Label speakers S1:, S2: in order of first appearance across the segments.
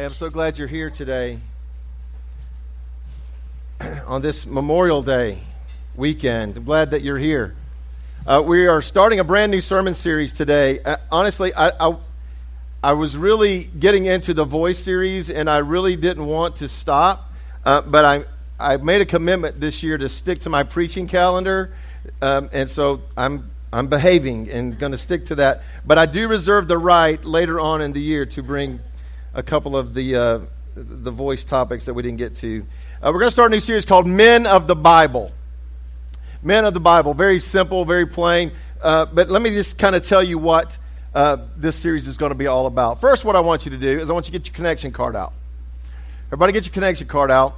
S1: Hey, I'm so glad you're here today on this Memorial Day weekend. I'm glad that you're here. Uh, we are starting a brand new sermon series today. Uh, honestly, I, I, I, was really getting into the voice series, and I really didn't want to stop, uh, but I, I made a commitment this year to stick to my preaching calendar, um, and so I'm I'm behaving and going to stick to that. But I do reserve the right later on in the year to bring a couple of the, uh, the voice topics that we didn't get to. Uh, we're going to start a new series called Men of the Bible. Men of the Bible. Very simple, very plain. Uh, but let me just kind of tell you what uh, this series is going to be all about. First, what I want you to do is I want you to get your connection card out. Everybody, get your connection card out.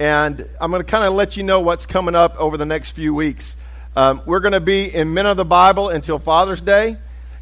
S1: And I'm going to kind of let you know what's coming up over the next few weeks. Um, we're going to be in Men of the Bible until Father's Day.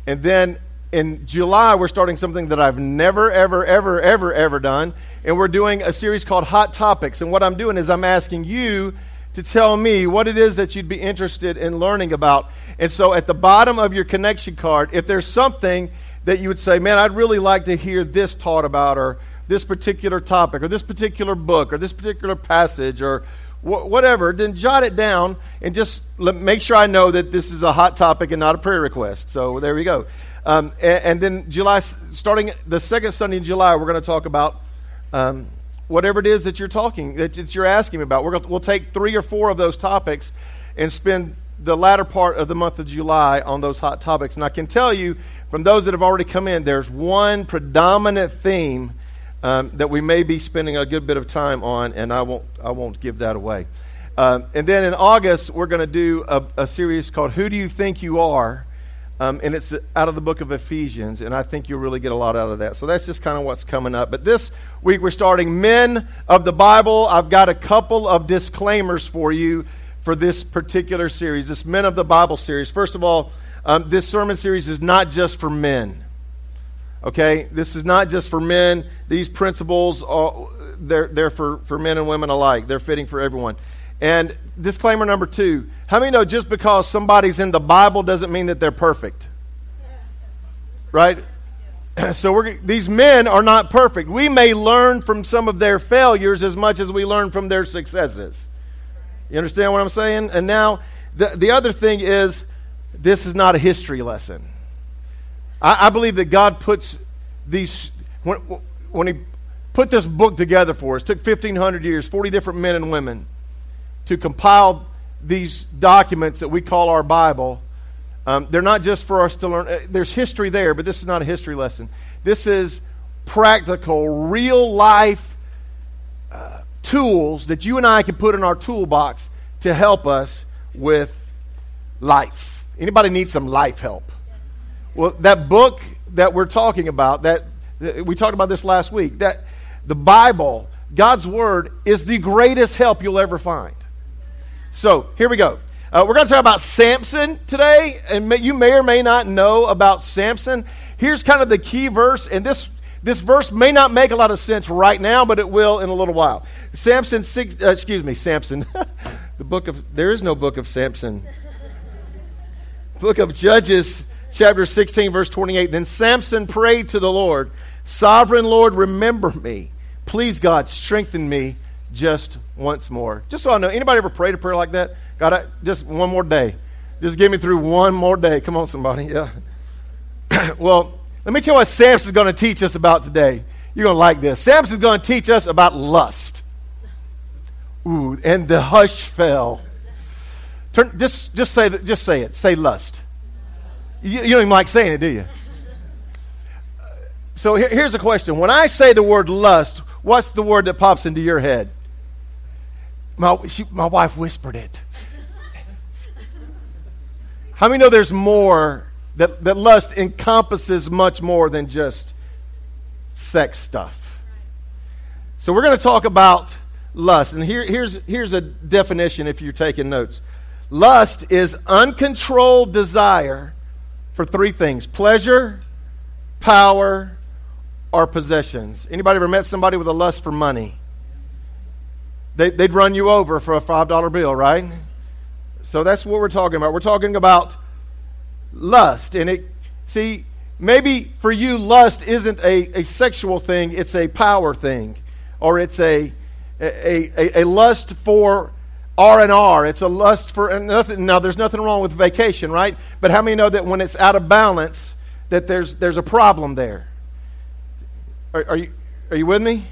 S1: And then in July, we're starting something that I've never, ever, ever, ever, ever done. And we're doing a series called Hot Topics. And what I'm doing is I'm asking you to tell me what it is that you'd be interested in learning about. And so at the bottom of your connection card, if there's something that you would say, man, I'd really like to hear this taught about, or this particular topic, or this particular book, or this particular passage, or wh- whatever, then jot it down and just make sure I know that this is a hot topic and not a prayer request. So there we go. Um, and, and, then July, starting the second Sunday in July, we're going to talk about um, whatever it is that you're talking, that, that you're asking about. We're gonna, we'll take three or four of those topics and spend the latter part of the month of July on those hot topics. And I can tell you from those that have already come in, there's one predominant theme um, that we may be spending a good bit of time on, and I won't, I won't give that away. Um, and then in August, we're going to do a, a, series called Who Do You Think You Are? Um, and it's out of the book of Ephesians, and I think you'll really get a lot out of that. So that's just kind of what's coming up. But this week we're starting Men of the Bible. I've got a couple of disclaimers for you for this particular series, this Men of the Bible series. First of all, um, this sermon series is not just for men. Okay? This is not just for men. These principles are they're, they're for, for men and women alike. They're fitting for everyone. And disclaimer number two how many know just because somebody's in the Bible doesn't mean that they're perfect? Right? So we're, these men are not perfect. We may learn from some of their failures as much as we learn from their successes. You understand what I'm saying? And now, the, the other thing is, this is not a history lesson. I, I believe that God puts these, when, when He put this book together for us, took 1,500 years, 40 different men and women to compile these documents that we call our Bible, um, they're not just for us to learn. Uh, there's history there, but this is not a history lesson. This is practical, real life uh, tools that you and I can put in our toolbox to help us with life. Anybody need some life help? Well, that book that we're talking about, that we talked about this last week, that the Bible, God's Word, is the greatest help you'll ever find. So here we go. Uh, we're going to talk about Samson today, and may, you may or may not know about Samson. Here's kind of the key verse, and this this verse may not make a lot of sense right now, but it will in a little while. Samson, six, uh, excuse me, Samson. the book of there is no book of Samson. book of Judges, chapter 16, verse 28. Then Samson prayed to the Lord, Sovereign Lord, remember me. Please, God, strengthen me just once more. Just so I know, anybody ever prayed a prayer like that? God, I, just one more day. Just get me through one more day. Come on, somebody. Yeah. well, let me tell you what Samson's going to teach us about today. You're going to like this. Samson's going to teach us about lust. Ooh, and the hush fell. Turn, just, just say, just say it. Say lust. You, don't even like saying it, do you? So here, here's a question. When I say the word lust, what's the word that pops into your head? My, she, my wife whispered it. How many know there's more, that, that lust encompasses much more than just sex stuff. So we're going to talk about lust. And here, here's, here's a definition if you're taking notes lust is uncontrolled desire for three things pleasure, power, or possessions. Anybody ever met somebody with a lust for money? They, would run you over for a $5 bill, right? So that's what we're talking about. We're talking about lust. And it, see, maybe for you, lust isn't a, a sexual thing, it's a power thing, or it's a, a, a, a lust for R and R. It's a lust for nothing. Now, there's nothing wrong with vacation, right? But how many know that when it's out of balance, that there's there's a problem there? Are, are you are you with me?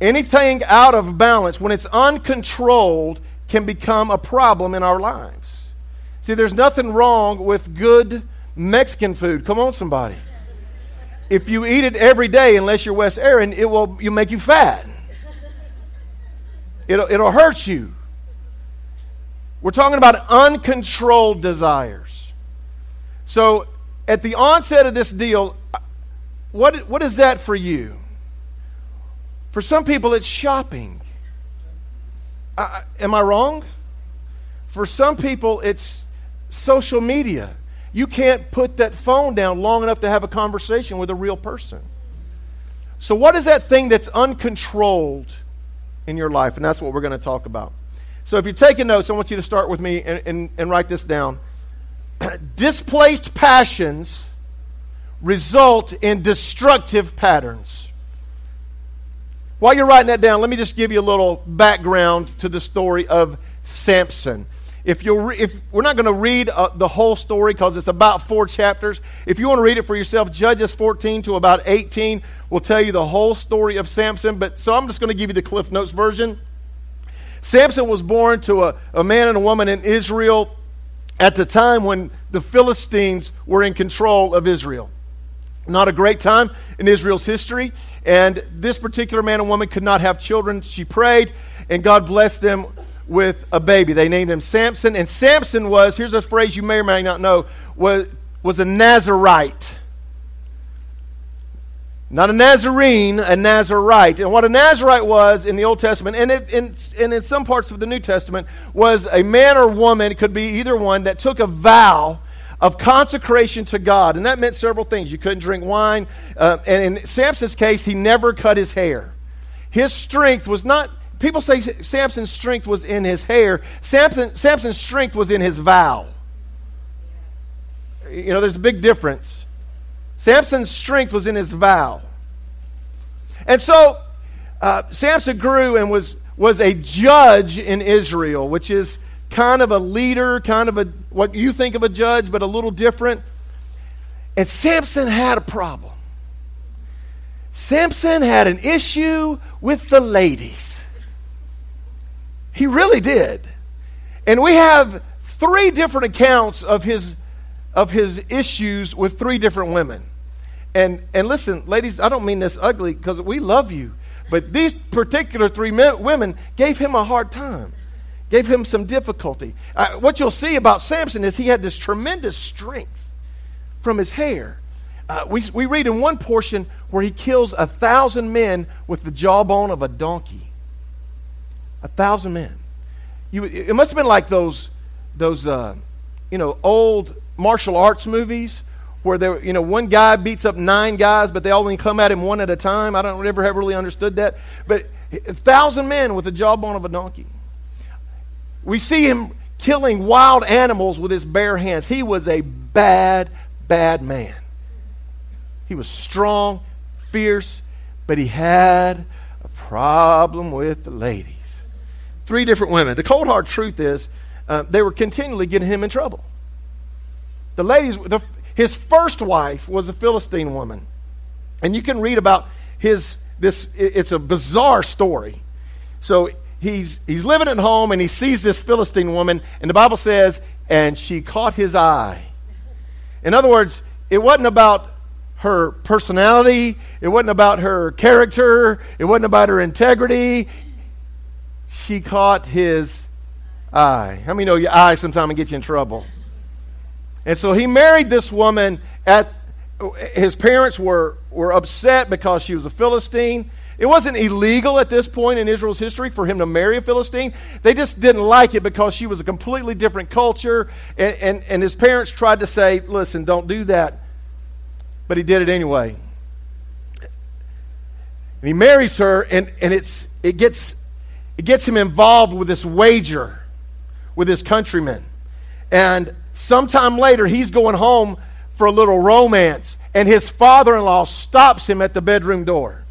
S1: Anything out of balance, when it's uncontrolled, can become a problem in our lives. See, there's nothing wrong with good Mexican food. Come on, somebody. If you eat it every day, unless you're Wes Aaron, it will you make you fat. It'll, it'll hurt you. We're talking about uncontrolled desires. So, at the onset of this deal, what, what is that for you? For some people, it's shopping. Uh, am I wrong? For some people, it's social media. You can't put that phone down long enough to have a conversation with a real person. So, what is that thing that's uncontrolled in your life? And that's what we're going to talk about. So, if you're taking notes, I want you to start with me and, and, and write this down. Displaced passions result in destructive patterns. While you're writing that down, let me just give you a little background to the story of Samson. If you re- if we're not going to read uh, the whole story because it's about four chapters, if you want to read it for yourself, Judges 14 to about 18 will tell you the whole story of Samson. But so I'm just going to give you the Cliff Notes version. Samson was born to a, a man and a woman in Israel at the time when the Philistines were in control of Israel. Not a great time in Israel's history. And this particular man and woman could not have children. She prayed, and God blessed them with a baby. They named him Samson. And Samson was, here's a phrase you may or may not know, was, was a Nazarite. Not a Nazarene, a Nazarite. And what a Nazarite was in the Old Testament, and, it, in, and in some parts of the New Testament, was a man or woman, it could be either one, that took a vow of consecration to God. And that meant several things. You couldn't drink wine. Uh, and in Samson's case, he never cut his hair. His strength was not people say Samson's strength was in his hair. Samson, Samson's strength was in his vow. You know, there's a big difference. Samson's strength was in his vow. And so uh, Samson grew and was, was a judge in Israel, which is kind of a leader, kind of a what you think of a judge, but a little different. And Samson had a problem. Samson had an issue with the ladies. He really did. And we have three different accounts of his of his issues with three different women. And and listen, ladies, I don't mean this ugly because we love you, but these particular three men, women gave him a hard time, gave him some difficulty. Uh, what you'll see about Samson is he had this tremendous strength from his hair. Uh, we, we read in one portion where he kills a thousand men with the jawbone of a donkey. A thousand men. You, it must have been like those, those uh, you know, old martial arts movies where there, you know, one guy beats up nine guys, but they all only come at him one at a time. I don't ever have really understood that. But a thousand men with the jawbone of a donkey. We see him killing wild animals with his bare hands. He was a bad, bad man. He was strong, fierce, but he had a problem with the lady. Three different women. The cold hard truth is, uh, they were continually getting him in trouble. The ladies, the, his first wife was a Philistine woman. And you can read about his, this, it's a bizarre story. So he's, he's living at home and he sees this Philistine woman, and the Bible says, and she caught his eye. In other words, it wasn't about her personality, it wasn't about her character, it wasn't about her integrity, she caught his eye. How many know your eye sometimes and get you in trouble? And so he married this woman at his parents were, were upset because she was a Philistine. It wasn't illegal at this point in Israel's history for him to marry a Philistine. They just didn't like it because she was a completely different culture. And, and, and his parents tried to say, listen, don't do that. But he did it anyway. And he marries her, and, and it's, it, gets, it gets him involved with this wager with his countrymen. And sometime later, he's going home for a little romance, and his father in law stops him at the bedroom door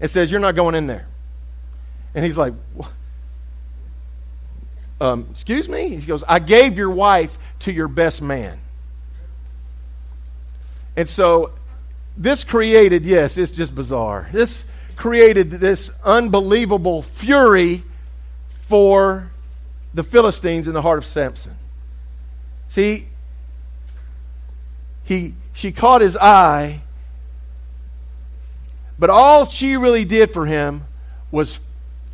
S1: and says, You're not going in there. And he's like, um, Excuse me? He goes, I gave your wife to your best man. And so this created, yes, it's just bizarre. This created this unbelievable fury for the Philistines in the heart of Samson. See, he, she caught his eye, but all she really did for him was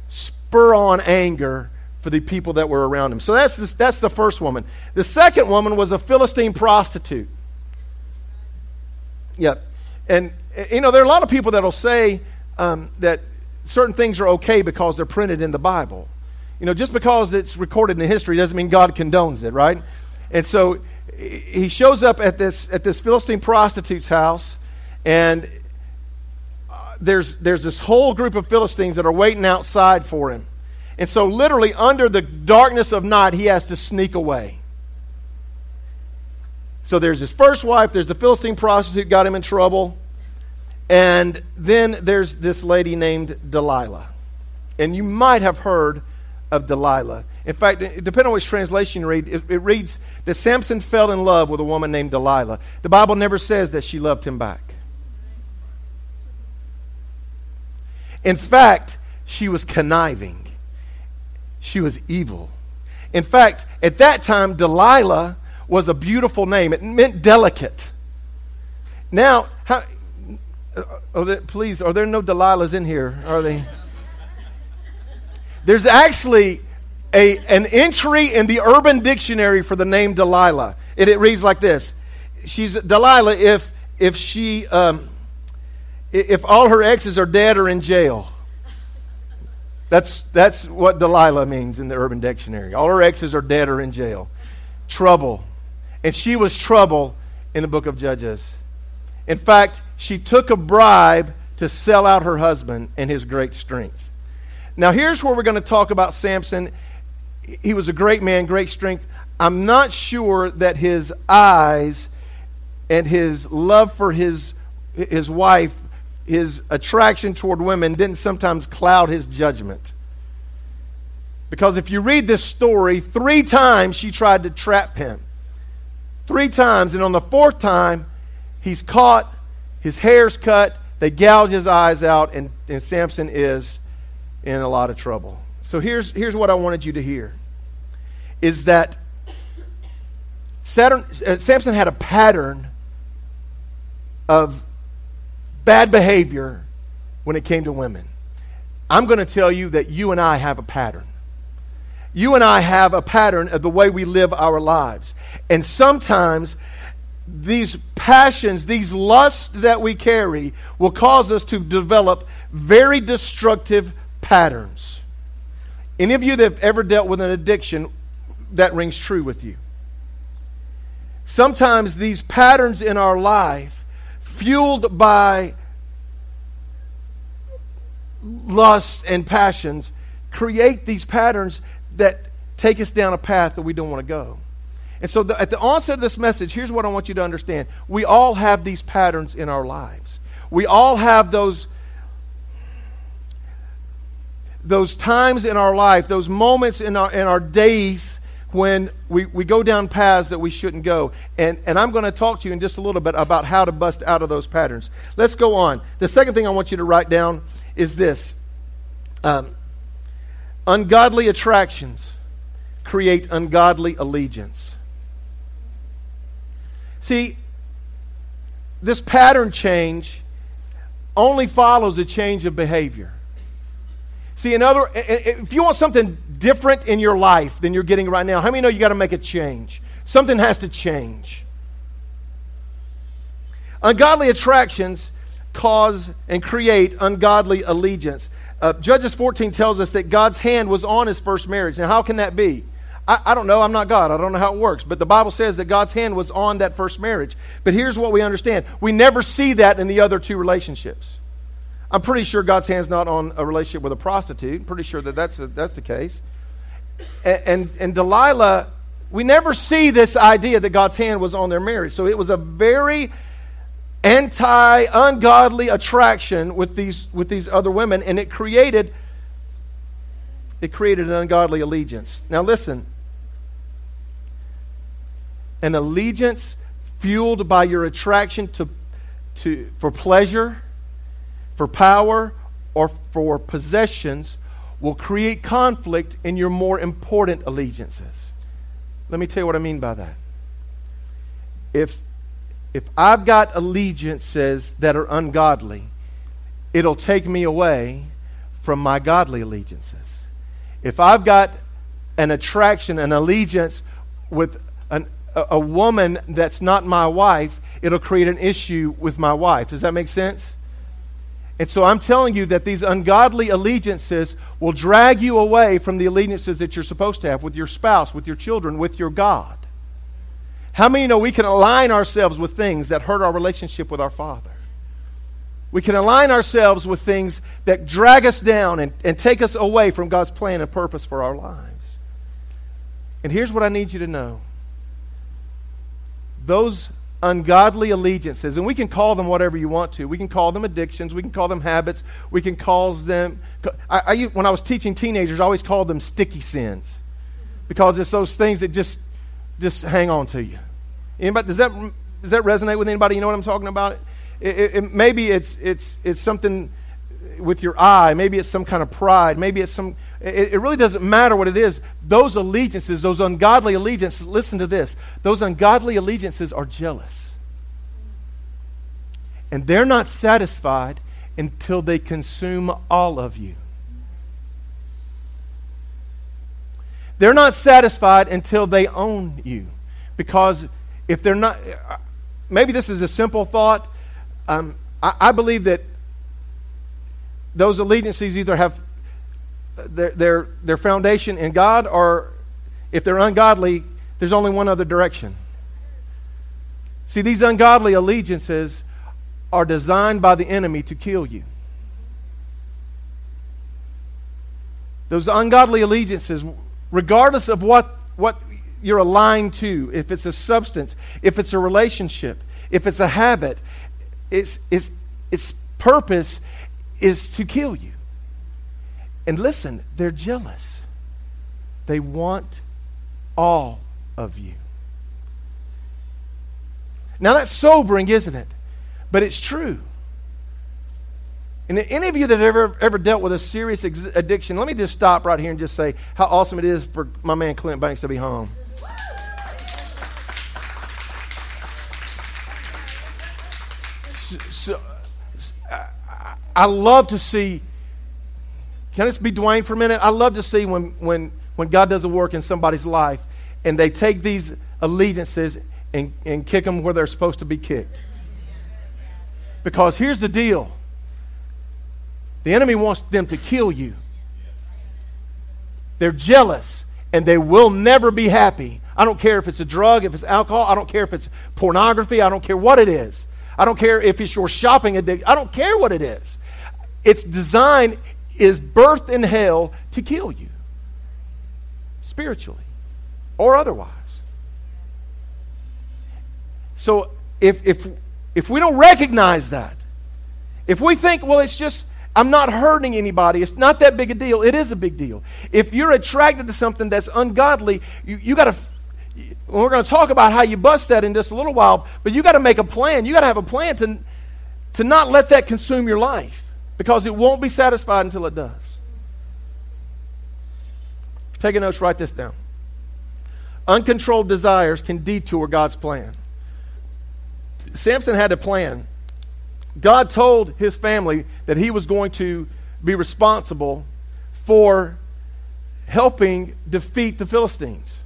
S1: spur on anger for the people that were around him. So that's, this, that's the first woman. The second woman was a Philistine prostitute. Yep. And, you know, there are a lot of people that will say um, that certain things are okay because they're printed in the Bible. You know, just because it's recorded in history doesn't mean God condones it, right? And so he shows up at this at this Philistine prostitute's house, and uh, there's there's this whole group of Philistines that are waiting outside for him, and so literally under the darkness of night, he has to sneak away. So there's his first wife, there's the Philistine prostitute got him in trouble, and then there's this lady named Delilah, and you might have heard of Delilah. In fact, depending on which translation you read, it, it, reads that Samson fell in love with a woman named Delilah. The Bible never says that she loved him back. In fact, she was conniving, she was evil. In fact, at that time, Delilah was a beautiful name, it meant delicate. Now, oh, please, are there no Delilahs in here? Are they? There's actually a, an entry in the Urban Dictionary for the name Delilah. It, it reads like this She's Delilah if, if she. Um, if all her exes are dead or in jail. That's, that's what Delilah means in the Urban Dictionary. All her exes are dead or in jail. Trouble. And she was trouble in the book of Judges. In fact, she took a bribe to sell out her husband and his great strength. Now, here's where we're going to talk about Samson. He was a great man, great strength. I'm not sure that his eyes and his love for his, his wife, his attraction toward women, didn't sometimes cloud his judgment. Because if you read this story, three times she tried to trap him. Three times. And on the fourth time, he's caught, his hair's cut, they gouge his eyes out, and, and Samson is in a lot of trouble. So here's, here's what I wanted you to hear is that Saturn, uh, Samson had a pattern of bad behavior when it came to women. I'm going to tell you that you and I have a pattern. You and I have a pattern of the way we live our lives. And sometimes these passions, these lusts that we carry, will cause us to develop very destructive patterns. Any of you that have ever dealt with an addiction, that rings true with you. Sometimes these patterns in our life, fueled by lusts and passions, create these patterns that take us down a path that we don't want to go. And so, the, at the onset of this message, here's what I want you to understand. We all have these patterns in our lives. We all have those those times in our life, those moments in our, in our days when we, we go down paths that we shouldn't go. And, and I'm going to talk to you in just a little bit about how to bust out of those patterns. Let's go on. The second thing I want you to write down is this um, ungodly attractions create ungodly allegiance. See, this pattern change only follows a change of behavior. See, in other, if you want something different in your life than you're getting right now, how many know you got to make a change? Something has to change. Ungodly attractions cause and create ungodly allegiance. Uh, Judges 14 tells us that God's hand was on his first marriage. Now, how can that be? I, I, don't know. I'm not God. I don't know how it works. But the Bible says that God's hand was on that first marriage. But here's what we understand we never see that in the other two relationships. I'm pretty sure God's hand's not on a relationship with a prostitute. I'm pretty sure that that's, a, that's the case. And, and, and Delilah, we never see this idea that God's hand was on their marriage. So it was a very anti ungodly attraction with these, with these other women, and it created. It created an ungodly allegiance. Now, listen an allegiance fueled by your attraction to, to, for pleasure, for power, or for possessions will create conflict in your more important allegiances. Let me tell you what I mean by that. If, if I've got allegiances that are ungodly, it'll take me away from my godly allegiances. If I've got an attraction, an allegiance with a, a woman that's not my wife, it'll create an issue with my wife. Does that make sense? And so I'm telling you that these ungodly allegiances will drag you away from the allegiances that you're supposed to have with your spouse, with your children, with your God. How many know we can align ourselves with things that hurt our relationship with our Father? We can align ourselves with things that drag us down and, and take us away from God's plan and purpose for our lives. And here's what I need you to know those ungodly allegiances, and we can call them whatever you want to. We can call them addictions. We can call them habits. We can call them. I, I, when I was teaching teenagers, I always called them sticky sins because it's those things that just just hang on to you. Anybody, does that does that resonate with anybody? You know what I'm talking about? It, it, it, maybe it's it's it's something with your eye. Maybe it's some kind of pride. Maybe it's some it, it really doesn't matter what it is. Those allegiances, those ungodly allegiances, listen to this. Those ungodly allegiances are jealous. And they're not satisfied until they consume all of you. They're not satisfied until they own you. Because if they're not, maybe this is a simple thought. Um, I, I believe that those allegiances either have their, their, their foundation in God, or if they're ungodly, there's only one other direction. See, these ungodly allegiances are designed by the enemy to kill you. Those ungodly allegiances, regardless of what, what you're aligned to, if it's a substance, if it's a relationship, if it's a habit, its, its, its purpose is to kill you. And listen, they're jealous. They want all of you. Now that's sobering, isn't it? But it's true. And any of you that have ever, ever dealt with a serious ex- addiction, let me just stop right here and just say how awesome it is for my man Clint Banks to be home. So, I, love to see can this be Dwayne for a minute? I love to see when, when, when God does a work in somebody's life and they take these allegiances and, and kick them where they're supposed to be kicked. Because here's the deal the enemy wants them to kill you. They're jealous and they will never be happy. I don't care if it's a drug, if it's alcohol, I don't care if it's pornography, I don't care what it is. I don't care if it's your shopping addiction, I don't care what it is. It's designed, is birthed in hell to kill you, spiritually or otherwise. So if, if, if we don't recognize that, if we think, well, it's just, I'm not hurting anybody, it's not that big a deal, it is a big deal. If you're attracted to something that's ungodly, you, you got to we're going to talk about how you bust that in just a little while, but you got to make a plan. You got to have a plan to, to not let that consume your life because it won't be satisfied until it does. Take a note, write this down. Uncontrolled desires can detour God's plan. Samson had a plan. God told his family that he was going to be responsible for helping defeat the Philistines.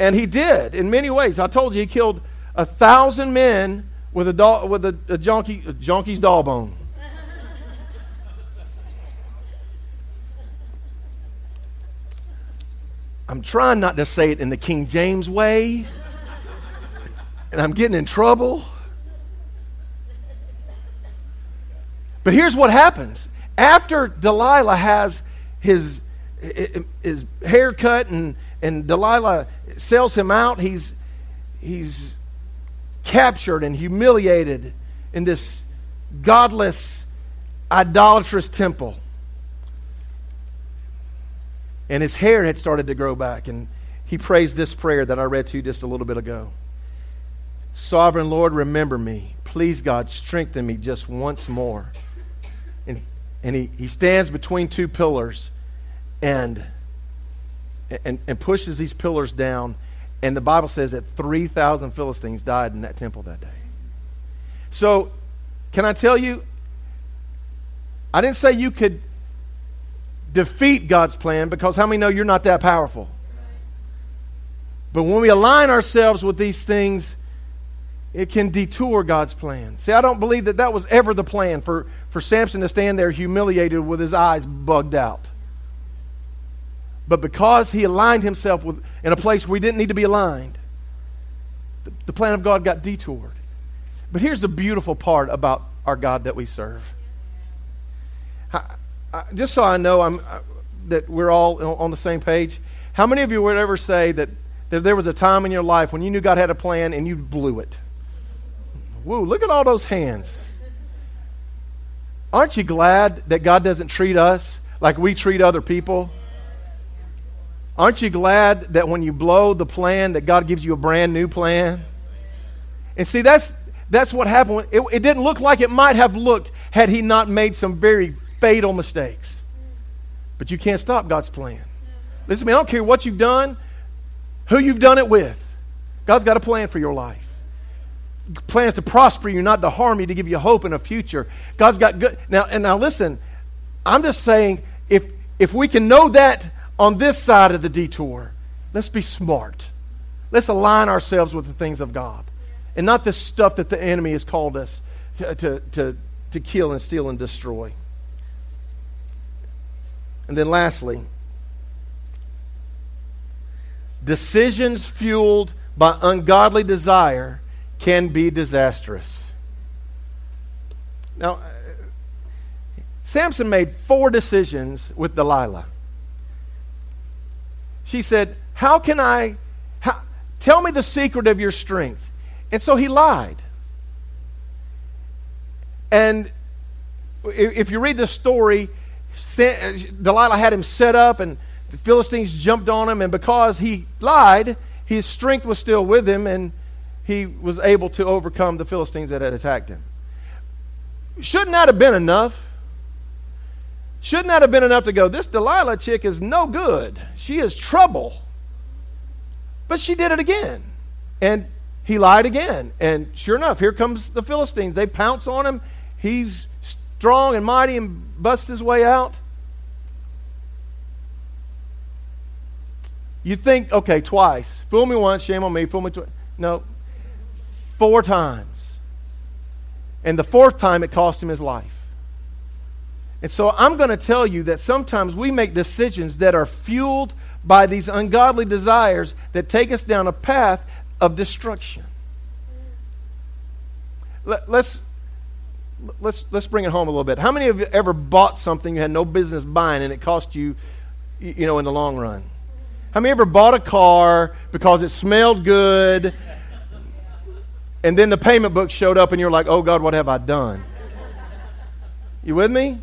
S1: And he did in many ways. I told you he killed a thousand men with a, doll, with a, a, junkie, a junkie's doll bone. I'm trying not to say it in the King James way, and I'm getting in trouble. But here's what happens after Delilah has his, his haircut and, and Delilah sells him out, he's, he's captured and humiliated in this godless, idolatrous temple. And his hair had started to grow back. And he prays this prayer that I read to you just a little bit ago Sovereign Lord, remember me. Please, God, strengthen me just once more. And, and he, he stands between two pillars and, and, and pushes these pillars down. And the Bible says that 3,000 Philistines died in that temple that day. So, can I tell you? I didn't say you could defeat God's plan because how many know you're not that powerful? But when we align ourselves with these things, it can detour God's plan. See, I don't believe that that was ever the plan for, for Samson to stand there humiliated with his eyes bugged out. But because he aligned himself with, in a place where he didn't need to be aligned, the, the plan of God got detoured. But here's the beautiful part about our God that we serve just so I know I'm, uh, that we're all on the same page, how many of you would ever say that, that there was a time in your life when you knew God had a plan and you blew it? Woo, look at all those hands. Aren't you glad that God doesn't treat us like we treat other people? Aren't you glad that when you blow the plan, that God gives you a brand new plan? And see, that's, that's what happened. It, it didn't look like it might have looked had He not made some very fatal mistakes. But you can't stop God's plan. Listen to me, I don't care what you've done, who you've done it with. God's got a plan for your life. Plans to prosper you, not to harm you, to give you hope in a future. God's got good. Now, and now listen, I'm just saying if if we can know that on this side of the detour, let's be smart. Let's align ourselves with the things of God and not this stuff that the enemy has called us to, to, to, to kill and steal and destroy. And then lastly, decisions fueled by ungodly desire can be disastrous. Now, uh, Samson made four decisions with Delilah. She said, How can I, how, tell me the secret of your strength? And so he lied. And if you read the story, Uh, Delilah had him set up, and the Philistines jumped on him, and because he lied, his strength was still with him, and he was able to overcome the Philistines that had attacked him. Shouldn't that have been enough? Shouldn't that have been enough to go, this Delilah chick is no good. She is trouble. But she did it again. And he lied again. And sure enough, here comes the Philistines. They pounce on him. He's strong and mighty and bust his way out? You think, okay, twice. Fool me once, shame on me. Fool me twice. No, four times. And the fourth time, it cost him his life. And so I'm going to tell you that sometimes we make decisions that are fueled by these ungodly desires that take us down a path of destruction. Let, us let's let's bring it home a little bit. How many of you ever bought something you had no business buying and it cost you, you know, in the long run? How many ever bought a car because it smelled good, and then the payment book showed up and you're like, "Oh God, what have I done?" You with me?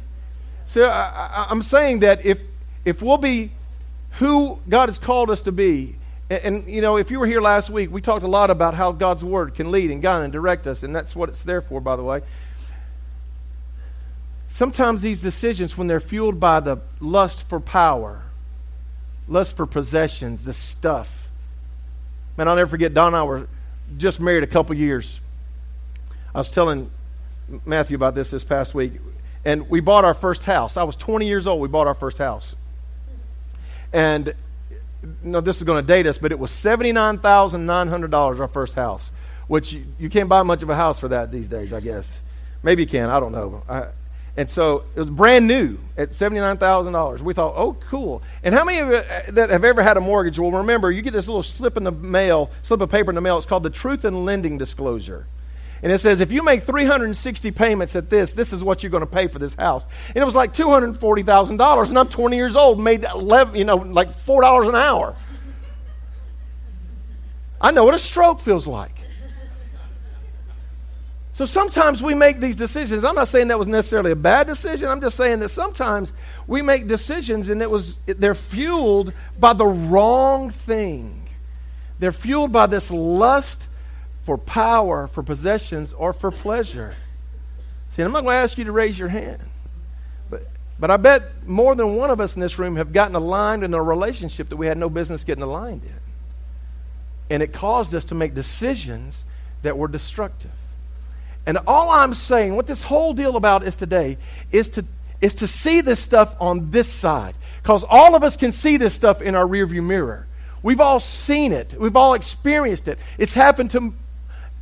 S1: So I, am saying that if if we'll be who God has called us to be, and, and, you know, if you were here last week, we talked a lot about how God's Word can lead and guide and direct us, and that's what it's there for, by the way. Sometimes these decisions, when they're fueled by the lust for power, lust for possessions, the stuff. Man, I'll never forget, Don and I were just married a couple years. I was telling Matthew about this this past week. And we bought our first house. I was 20 years old. We bought our first house. And no, this is going to date us, but it was $79,900 our first house. which you, you can't buy much of a house for that these days, I guess. Maybe you can, I don't know. I, and so it was brand new at $79,000. We thought, oh, cool. And how many of you uh, that have ever had a mortgage will remember you get this little slip in the mail, slip of paper in the mail. It's called the Truth in Lending Disclosure. And it says, if you make 360 payments at this, this is what you're going to pay for this house. And it was like $240,000, and I'm 20 years old, made 11, you know, like $4 an hour. I know what a stroke feels like. So sometimes we make these decisions. I'm not saying that was necessarily a bad decision. I'm just saying that sometimes we make decisions and it was they're fueled by the wrong thing. They're fueled by this lust for power, for possessions, or for pleasure. See, I'm not going to ask you to raise your hand. But but I bet more than one of us in this room have gotten aligned in a relationship that we had no business getting aligned in. And it caused us to make decisions that were destructive. And all I'm saying, what this whole deal about is today, is to, is to see this stuff on this side. Because all of us can see this stuff in our rearview mirror. We've all seen it, we've all experienced it. It's happened to,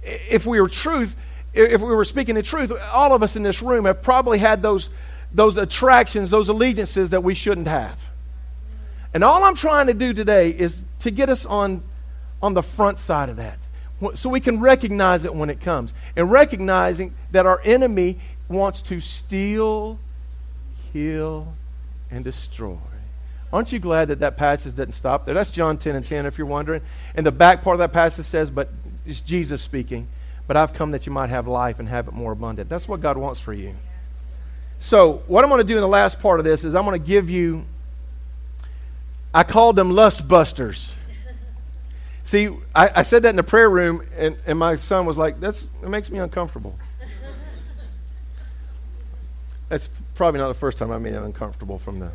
S1: if we were truth, if we were speaking the truth, all of us in this room have probably had those, those attractions, those allegiances that we shouldn't have. And all I'm trying to do today is to get us on, on the front side of that so we can recognize it when it comes. And recognizing that our enemy wants to steal, kill, and destroy. Aren't you glad that that passage doesn't stop there? That's John 10 and 10, if you're wondering. And the back part of that passage says, but it's Jesus speaking, but I've come that you might have life and have it more abundant. That's what God wants for you. So, what I'm going to do in the last part of this is I'm going to give you, I called them lust busters. See, I, I, said that in the prayer room, and, and my son was like, That's, it makes me uncomfortable. That's probably not the first time I made him uncomfortable from the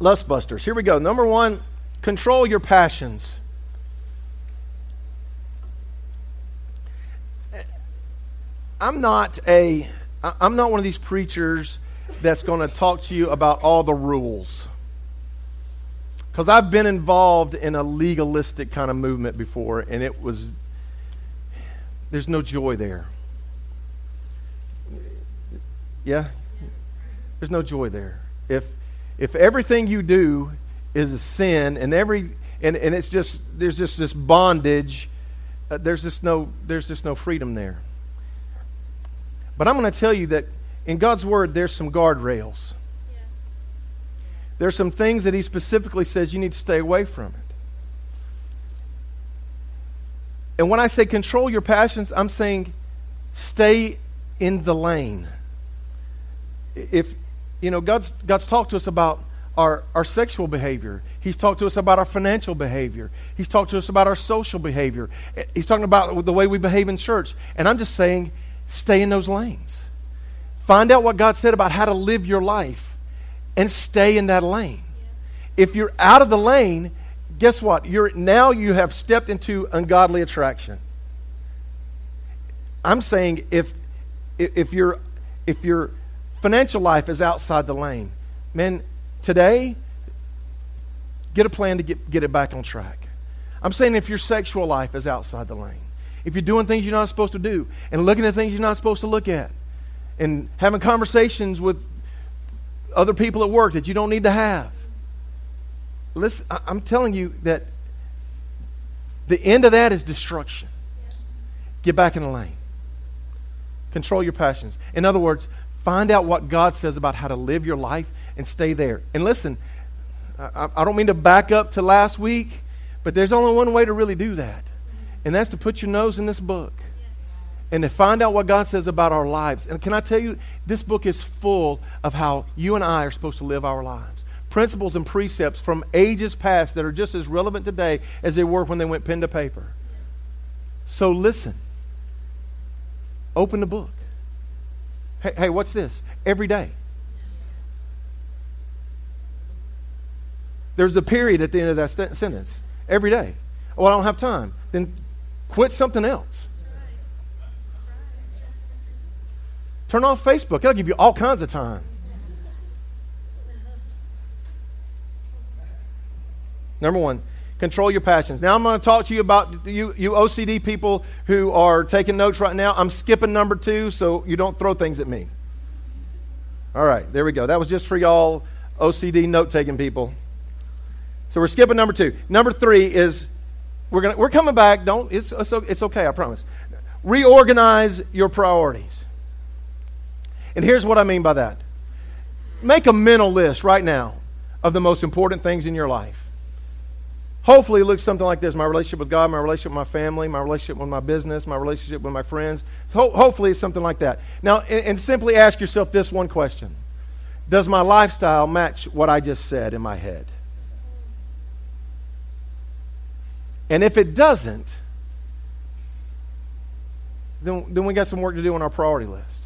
S1: lust busters. Here we go. Number one, control your passions. I'm not a I'm not one of these preachers that's going to talk to you about all the rules. Because I've been involved in a legalistic kind of movement before, and it was, there's no joy there. Yeah? There's no joy there. If, if everything you do is a sin and every and, and it's just there's just this bondage uh, there's just no there's just no freedom there but i'm going to tell you that in god's word there's some guardrails there's some things that he specifically says you need to stay away from it. And when I say control your passions, I'm saying stay in the lane. If, you know, God's, God's talked to us about our, our sexual behavior. He's talked to us about our financial behavior. He's talked to us about our social behavior. He's talking about the way we behave in church. And I'm just saying, stay in those lanes. Find out what God said about how to live your life and stay in that lane. If you're out of the lane, guess what? You're now you have stepped into ungodly attraction. I'm saying if if your if your financial life is outside the lane, man, today get a plan to get, get it back on track. I'm saying if your sexual life is outside the lane, if you're doing things you're not supposed to do and looking at things you're not supposed to look at and having conversations with other people at work that you don't need to have. Listen, I'm telling you that the end of that is destruction. Get back in the lane. Control your passions. In other words, find out what God says about how to live your life and stay there. And listen, I, I don't mean to back up to last week, but there's only one way to really do that, and that's to put your nose in this book and to find out what God says about our lives. And can I tell you, this book is full of how you and I are supposed to live our lives. Principles and precepts from ages past that are just as relevant today as they were when they went pen to paper. So listen. Open the book. Hey, hey what's this? Every day. There's a period at the end of that st- sentence. Every day. Well, I don't have time. Then quit something else. Turn off Facebook, it'll give you all kinds of time. Number one, Control your passions. Now I'm going to talk to you about you, you OCD people who are taking notes right now. I'm skipping number two so you don't throw things at me. All right, there we go. That was just for y'all OCD note taking people. So we're skipping number two. Number three is we're gonna we're coming back. Don't it's it's, it's okay. I promise. Reorganize your priorities. And here's what I mean by that. Make a mental list right now of the most important things in your life. Hopefully, it looks something like this my relationship with God, my relationship with my family, my relationship with my business, my relationship with my friends. Ho- hopefully, it's something like that. Now, and, and simply ask yourself this one question Does my lifestyle match what I just said in my head? And if it doesn't, then, then we got some work to do on our priority list.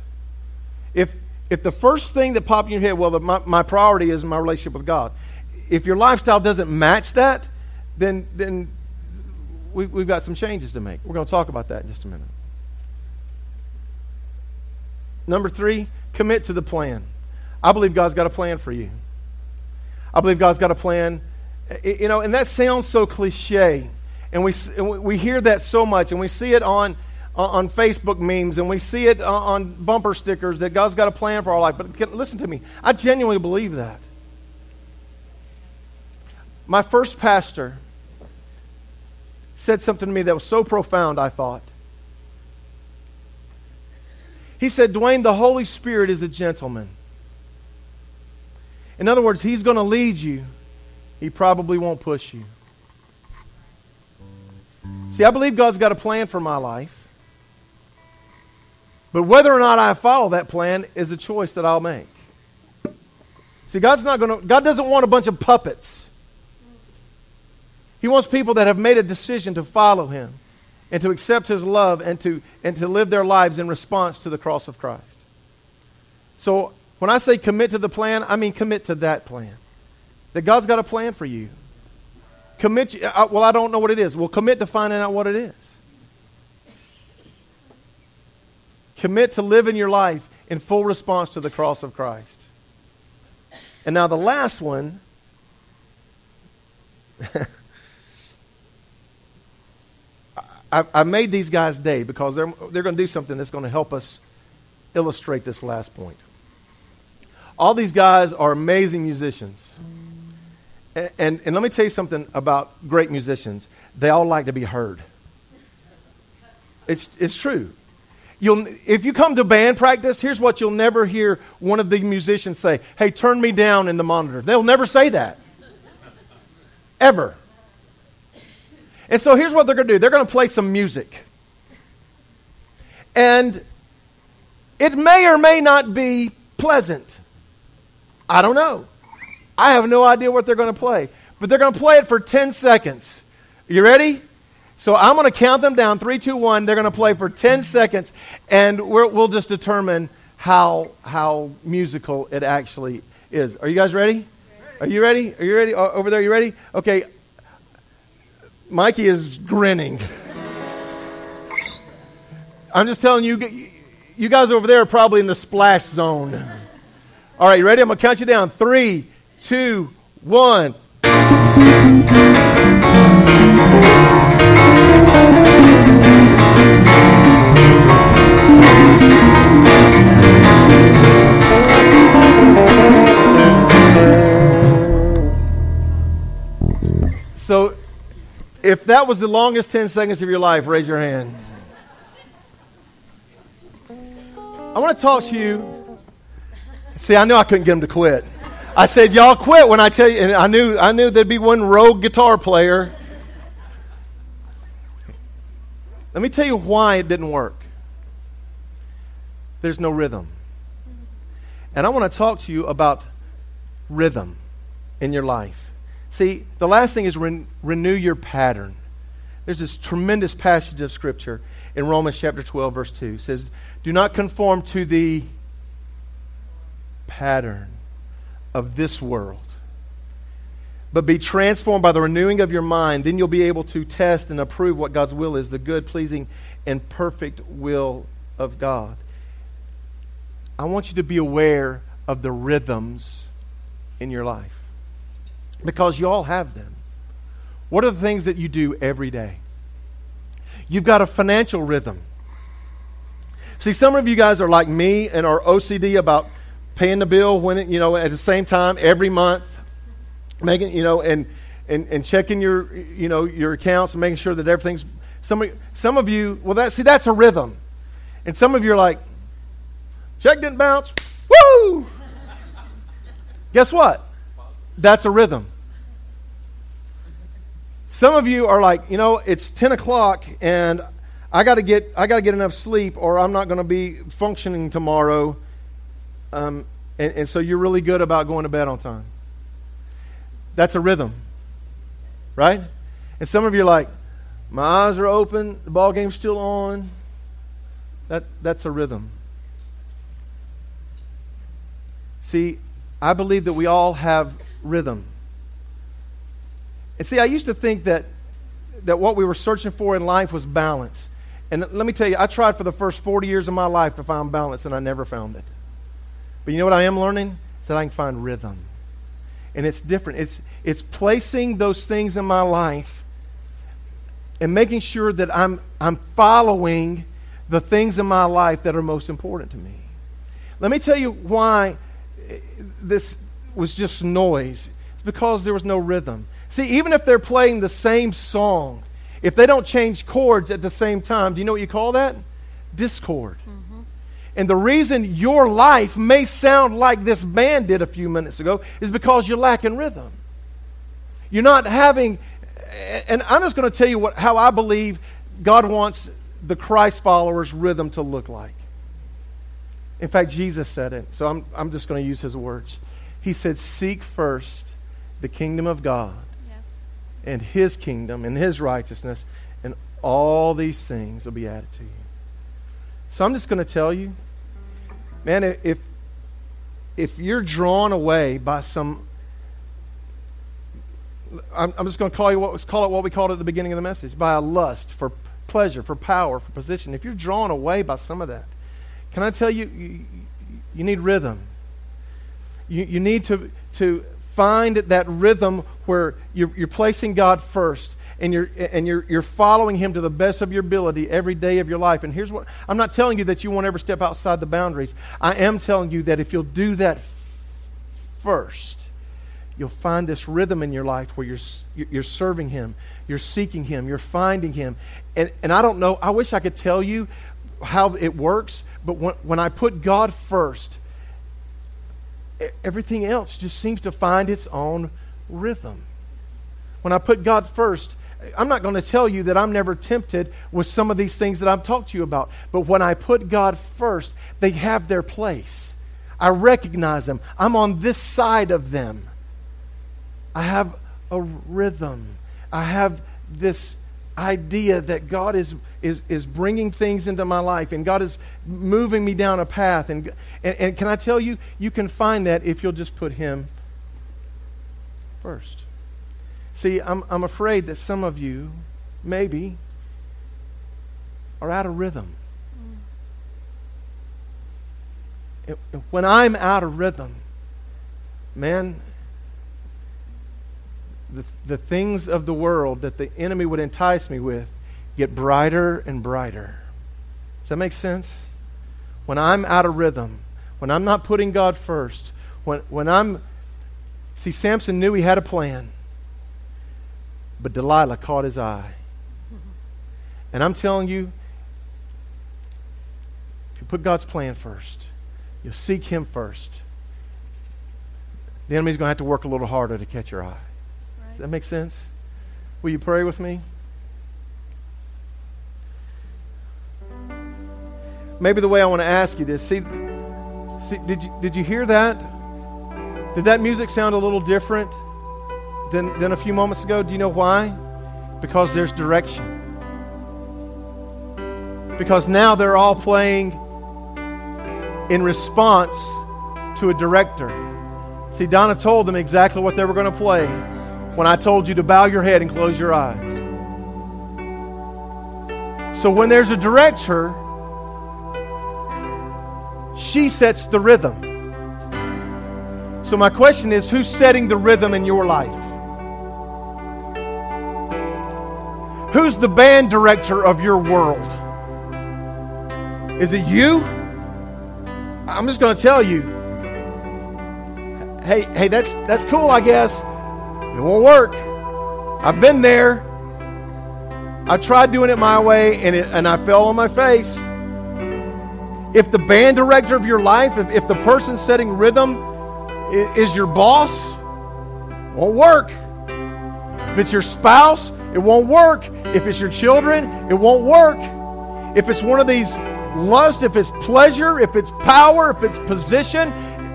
S1: If, if the first thing that popped in your head, well, the, my, my priority is my relationship with God, if your lifestyle doesn't match that, then, then we, we've got some changes to make. We're going to talk about that in just a minute. Number three, commit to the plan. I believe God's got a plan for you. I believe God's got a plan. You know, and that sounds so cliche. And we, we hear that so much, and we see it on, Uh, on Facebook memes, and we see it uh, on bumper stickers that God's got a plan for our life. But listen to me, I genuinely believe that. My first pastor said something to me that was so profound, I thought. He said, Dwayne, the Holy Spirit is a gentleman. In other words, He's going to lead you, He probably won't push you. See, I believe God's got a plan for my life. But whether or not I follow that plan is a choice that I'll make. See, God's not going to, God doesn't want a bunch of puppets. He wants people that have made a decision to follow him and to accept his love and to, and to live their lives in response to the cross of Christ. So when I say commit to the plan, I mean commit to that plan. That God's got a plan for you. Commit, uh, well, I don't know what it is. Well, commit to finding out what it is. Commit to living your life in full response to the cross of Christ. And now the last one I, I made these guys day because they're, they're going to do something that's going to help us illustrate this last point. All these guys are amazing musicians. And, and, and, let me tell you something about great musicians. They all like to be heard. It's, it's true. You'll, if you come to band practice, here's what you'll never hear one of the musicians say Hey, turn me down in the monitor. They'll never say that. Ever. And so here's what they're going to do they're going to play some music. And it may or may not be pleasant. I don't know. I have no idea what they're going to play. But they're going to play it for 10 seconds. You ready? So I'm going to count them down three, two, one. They're going to play for 10 seconds, and we will just determine how, how musical it actually is. Are you guys ready? Are you ready? Are you ready? Over there, you ready? Okay, Mikey is grinning. I'm just telling you, you guys over there are probably in the splash zone. All right, you ready? I'm going to count you down. Three, two, one. If that was the longest 10 seconds of your life, raise your hand. I want to talk to you. See, I knew I couldn't get them to quit. I said, "Y'all quit when I tell you," and I knew I knew there'd be one rogue guitar player. Let me tell you why it didn't work. There's no rhythm. And I want to talk to you about rhythm in your life. See, the last thing is re- renew your pattern. There's this tremendous passage of Scripture in Romans chapter 12, verse 2. It says, Do not conform to the pattern of this world, but be transformed by the renewing of your mind. Then you'll be able to test and approve what God's will is the good, pleasing, and perfect will of God. I want you to be aware of the rhythms in your life because you all have them. What are the things that you do every day? You've got a financial rhythm. See, some of you guys are like me and are OCD about paying the bill when it, you know, at the same time every month, making, you know, and, and, and checking your, you know, your accounts and making sure that everything's, some of, some of you, well, that, see, that's a rhythm. And some of you are like, check didn't bounce. Woo! Guess what? That's a rhythm. Some of you are like, you know, it's 10 o'clock and I got to get I got to get enough sleep or I'm not going to be functioning tomorrow. Um, and, and so you're really good about going to bed on time. That's a rhythm, right? And some of you are like, my eyes are open, the ball game's still on. That, that's a rhythm. See, I believe that we all have rhythm. And see, I used to think that, that what we were searching for in life was balance. And let me tell you, I tried for the first 40 years of my life to find balance, and I never found it. But you know what I am learning? Is that I can find rhythm. And it's different. It's, it's placing those things in my life and making sure that I'm, I'm following the things in my life that are most important to me. Let me tell you why this was just noise. It's because there was no rhythm. See, even if they're playing the same song, if they don't change chords at the same time, do you know what you call that? Discord. Mm-hmm. And the reason your life may sound like this band did a few minutes ago is because you're lacking rhythm. You're not having, and I'm just going to tell you what, how I believe God wants the Christ followers' rhythm to look like. In fact, Jesus said it, so I'm, I'm just going to use his words. He said, Seek first the kingdom of God yes. and his kingdom and his righteousness, and all these things will be added to you. So I'm just going to tell you, man, if, if you're drawn away by some I'm, I'm, just going to call you what call it what we called at the beginning of the message by a lust for pleasure, for power, for position. If you're drawn away by some of that, can I tell you, you, you need rhythm. You, you need to, to find that rhythm where you're, you're placing God first and you're and you're you're following him to the best of your ability every day of your life. And here's what I'm not telling you that you won't ever step outside the boundaries. I am telling you that if you'll do that first, you'll find this rhythm in your life where you're you're serving him, you're seeking him, you're finding him. And and I don't know, I wish I could tell you how it works, but when, when I put God first, everything else just seems to find its own rhythm. When I put God first, I'm not going to tell you that I'm never tempted with some of these things that I've talked to you about, but when I put God first, they have their place. I recognize them. I'm on this side of them. I have a rhythm. I have this idea that God is, is, is bringing things into my life and God is moving me down a path. And, and, and can I tell you, you can find that if you'll just put Him first. See, I'm, I'm afraid that some of you, maybe, are out of rhythm. When I'm out of rhythm, man, the, the things of the world that the enemy would entice me with get brighter and brighter. Does that make sense? When I'm out of rhythm, when I'm not putting God first, when, when I'm. See, Samson knew he had a plan, but Delilah caught his eye. And I'm telling you, if you put God's plan first, you'll seek Him first, the enemy's going to have to work a little harder to catch your eye that make sense? Will you pray with me? Maybe the way I want to ask you this see, see did, you, did you hear that? Did that music sound a little different than, than a few moments ago? Do you know why? Because there's direction. Because now they're all playing in response to a director. See, Donna told them exactly what they were going to play when I told you to bow your head and close your eyes. So when there's a director, she sets the rhythm. So my question is who's setting the rhythm in your life? who's the band director of your world? Is it you? I'm just going to tell you. Hey, hey, that's that's cool, I guess. It won't work. I've been there. I tried doing it my way and it, and I fell on my face. If the band director of your life, if, if the person setting rhythm is, your boss, it won't work. If it's your spouse, it won't work. If it's your children, it won't work. If it's one of these lust, if it's pleasure, if it's power, if it's position,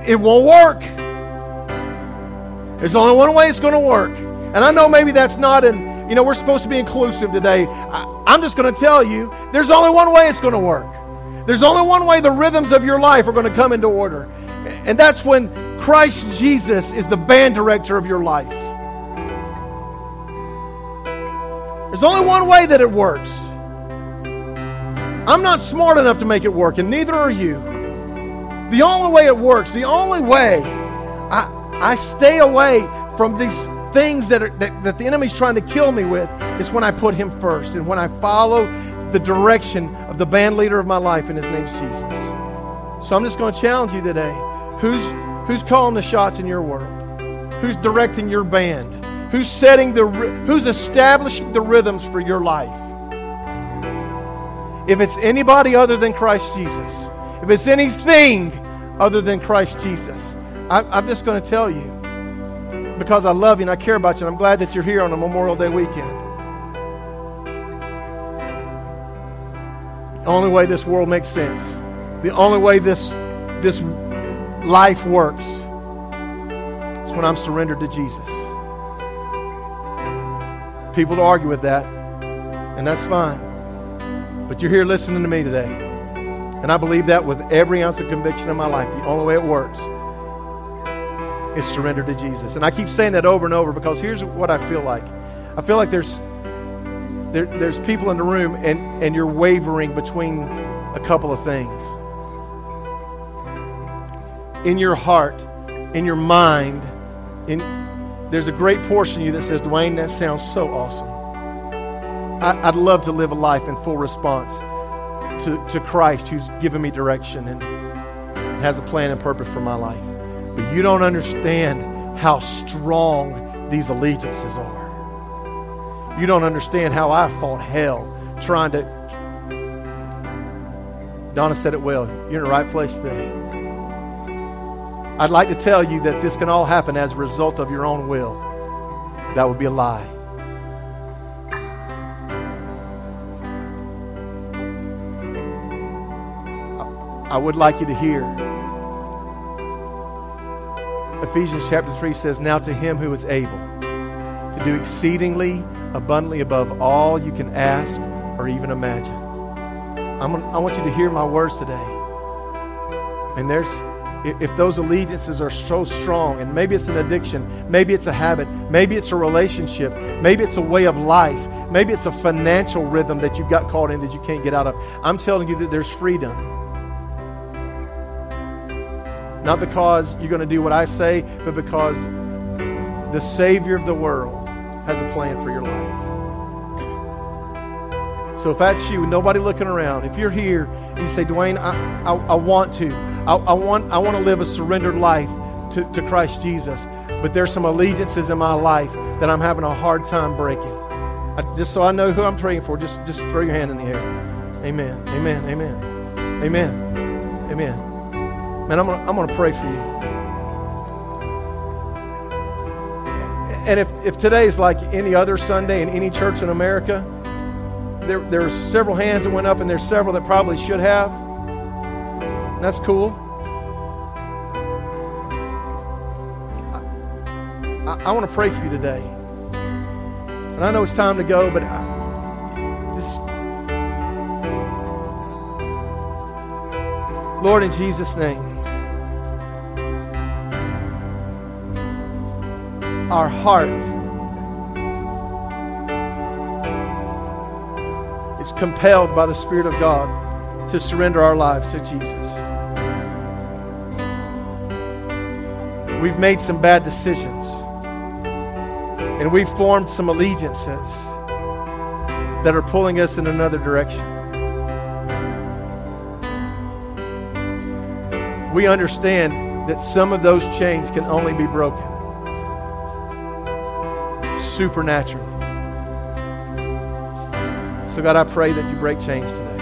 S1: it won't work. There's only one way it's going to work. And I know maybe that's not in, you know, we're supposed to be inclusive today. I, I'm just going to tell you there's only one way it's going to work. There's only one way the rhythms of your life are going to come into order. And that's when Christ Jesus is the band director of your life. There's only one way that it works. I'm not smart enough to make it work, and neither are you. The only way it works, the only way I, stay away from these things that, are, that, that the enemy's trying to kill me with is when I put him first and when I follow the direction of the band leader of my life, and his name's Jesus. So I'm just going to challenge you today. Who's, who's calling the shots in your world? Who's directing your band? Who's setting the who's establishing the rhythms for your life? If it's anybody other than Christ Jesus, if it's anything other than Christ Jesus, I'm just going to tell you because I love you and I care about you. And I'm glad that you're here on a Memorial Day weekend. The only way this world makes sense, the only way this, this life works, is when I'm surrendered to Jesus. People argue with that, and that's fine. But you're here listening to me today. And I believe that with every ounce of conviction in my life. The only way it works is surrender to Jesus. And I keep saying that over and over because here's what I feel like. I feel like there's there, there's people in the room and, and you're wavering between a couple of things. In your heart, in your mind, in there's a great portion of you that says, Dwayne, that sounds so awesome. I, would love to live a life in full response to, to Christ who's given me direction and has a plan and purpose for my life. But you don't understand how strong these allegiances are. You don't understand how I fought hell trying to. Donna said it well. You're in the right place today. I'd like to tell you that this can all happen as a result of your own will. That would be a lie. I would like you to hear. Ephesians chapter 3 says, Now to him who is able to do exceedingly abundantly above all you can ask or even imagine. I'm, I want you to hear my words today. And there's, if those allegiances are so strong, and maybe it's an addiction, maybe it's a habit, maybe it's a relationship, maybe it's a way of life, maybe it's a financial rhythm that you've got caught in that you can't get out of. I'm telling you that there's freedom. Not because you're going to do what I say, but because the Savior of the world has a plan for your life. So if that's you, nobody looking around, if you're here and you say, Dwayne, I, I, I want to, I, I, want, I want to live a surrendered life to, to Christ Jesus, but there's some allegiances in my life that I'm having a hard time breaking. I, just so I know who I'm praying for, just, just throw your hand in the air. Amen. Amen. Amen. Amen. Amen. Man, I'm gonna, I'm gonna pray for you. And if, if today is like any other Sunday in any church in America, there, there's several hands that went up, and there's several that probably should have. That's cool. I, I, I want to pray for you today. And I know it's time to go, but I, just Lord, in Jesus' name. Our heart is compelled by the Spirit of God to surrender our lives to Jesus. We've made some bad decisions and we've formed some allegiances that are pulling us in another direction. We understand that some of those chains can only be broken supernaturally. So, God, I pray that you break chains today.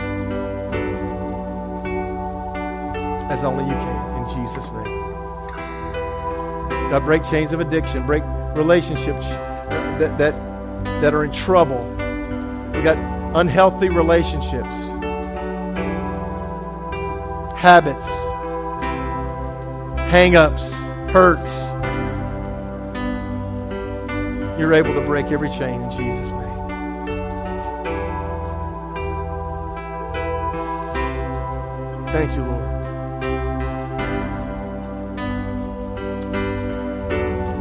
S1: As only you can, in Jesus' name. God, break chains of addiction, break relationships that, that, that are in trouble. We got unhealthy relationships, habits, hang ups, hurts. You're able to break every chain in Jesus' name. Thank you, Lord.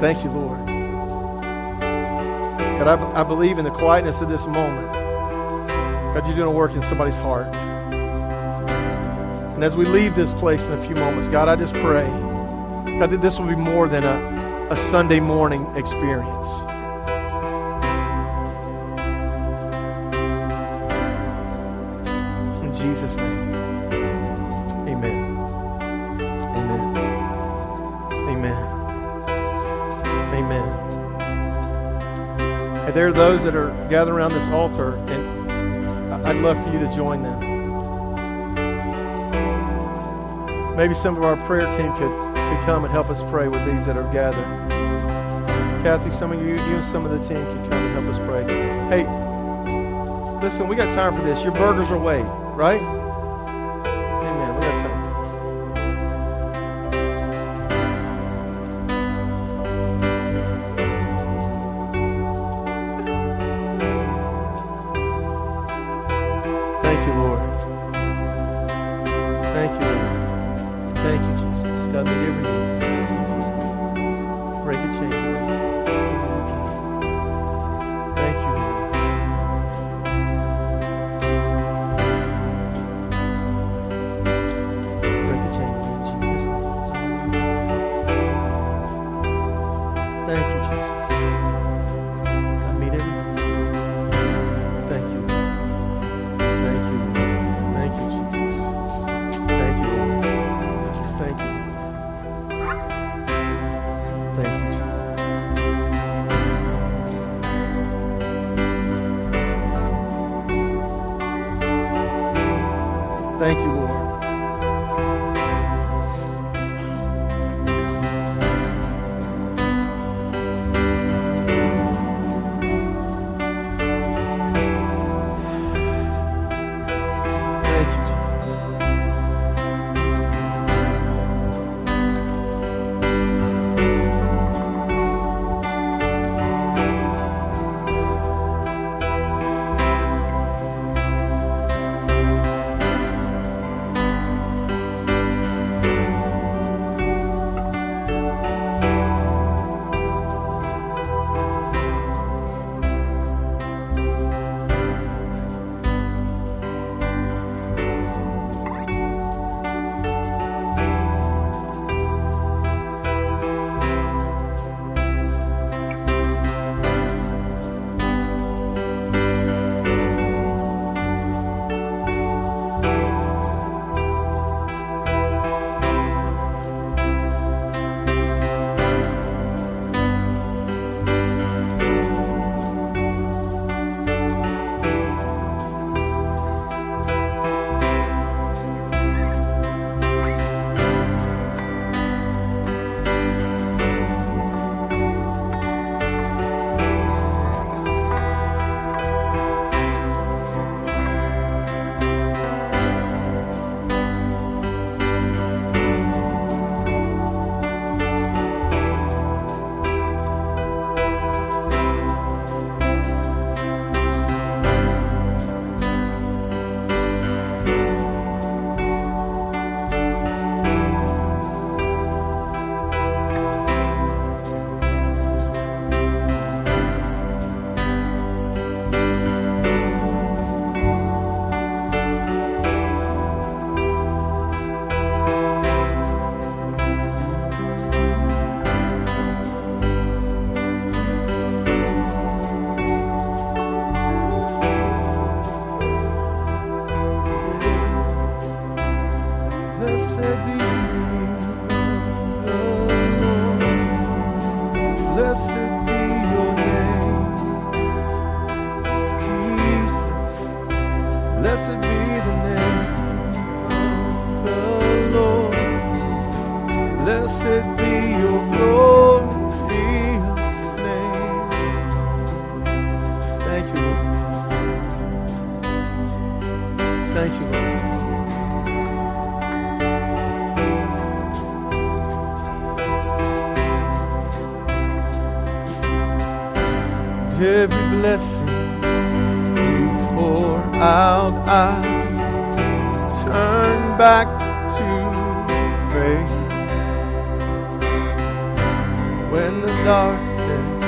S1: Thank you, Lord. God, I, I believe in the quietness of this moment. God, you're doing a work in somebody's heart. And as we leave this place in a few moments, God, I just pray, God, that this will be more than a, a Sunday morning experience. Those that are gathered around this altar, and I'd love for you to join them. Maybe some of our prayer team could, could come and help us pray with these that are gathered. Kathy, some of you, you and some of the team can come and help us pray. Hey, listen, we got time for this. Your burgers are away, right? Out, I turn back to praise. When the darkness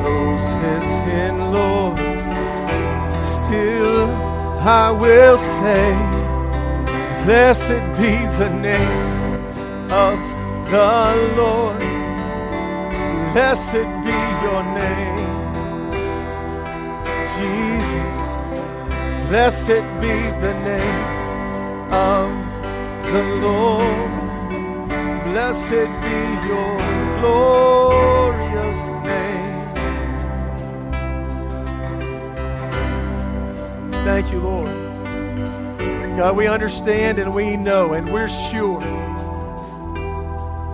S1: closes in, Lord, still I will say, Blessed be the name of the Lord. Blessed be your name, Blessed be the name of the Lord. Blessed be your glorious name. Thank you, Lord. God, we understand and we know and we're sure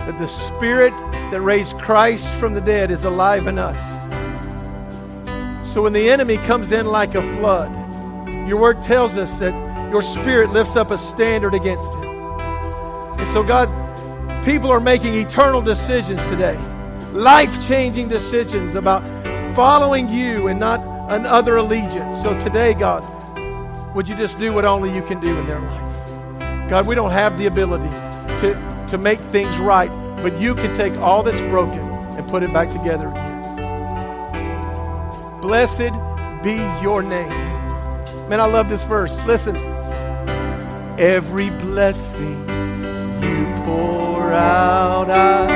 S1: that the Spirit that raised Christ from the dead is alive in us. So when the enemy comes in like a flood, your word tells us that your Spirit lifts up a standard against him. And so, God, people are making eternal decisions today, life changing decisions about following you and not another allegiance. So today, God, would you just do what only you can do in their life? God, we don't have the ability to, to make things right, but you can take all that's broken and put it back together again. Blessed be your name. Man, I love this verse. Listen. Every blessing you pour out, I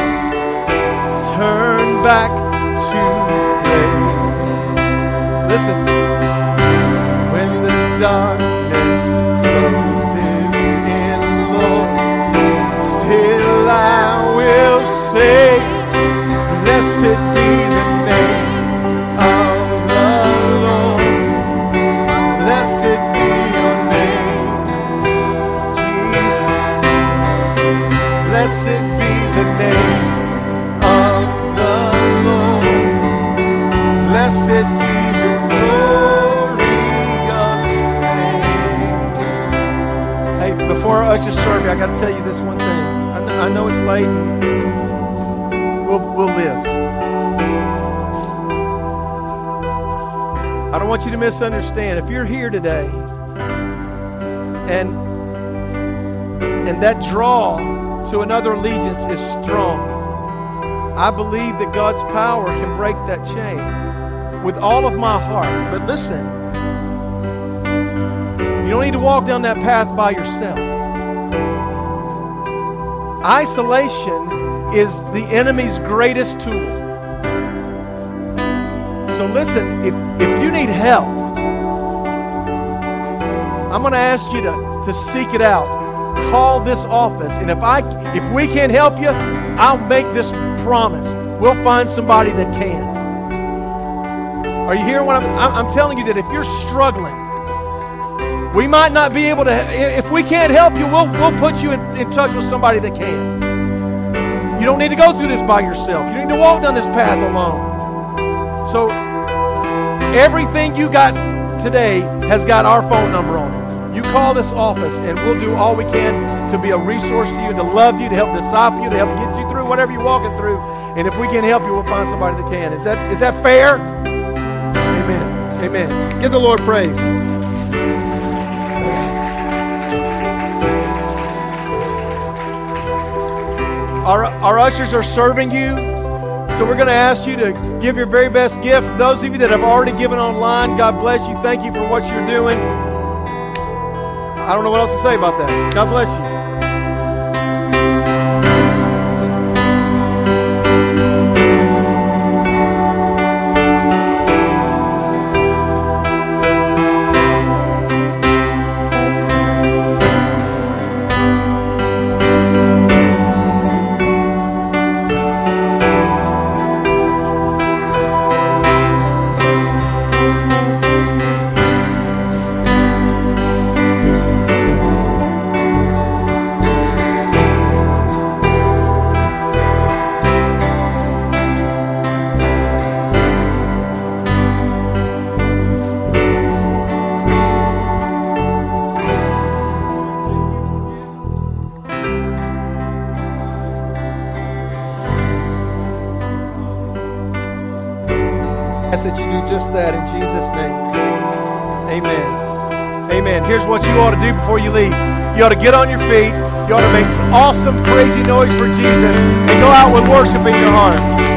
S1: turn back to praise. Listen. When the darkness to misunderstand. If you're here today and and that draw to another allegiance is strong, I believe that God's power can break that chain with all of my heart. But listen, you don't need to walk down that path by yourself. Isolation is the enemy's greatest tool. So listen, if, if you need help, I'm going to ask you to, to seek it out. Call this office, and if I if we can't help you, I'll make this promise. We'll find somebody that can. Are you hearing what I'm, I'm telling you? That if you're struggling, we might not be able to. If we can't help you, we'll we'll put you in, in touch with somebody that can. You don't need to go through this by yourself. You need to walk down this path alone. So everything you got today has got our phone number on it. You call this office, and we'll do all we can to be a resource to you, to love you, to help disciple you, to help get you through whatever you're walking through. And if we can help you, we'll find somebody that can. Is that is that fair? Amen. Amen. Give the Lord praise. Our, our ushers are serving you. So we're going to ask you to give your very best gift. Those of you that have already given online, God bless you. Thank you for what you're doing. I don't know what else to say about that. God bless you. Ought to get on your feet. You ought to make awesome, crazy noise for Jesus and go out with worship in your heart.